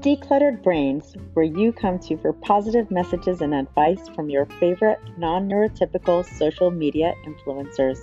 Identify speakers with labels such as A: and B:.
A: Decluttered Brains, where you come to for positive messages and advice from your favorite non neurotypical social media influencers.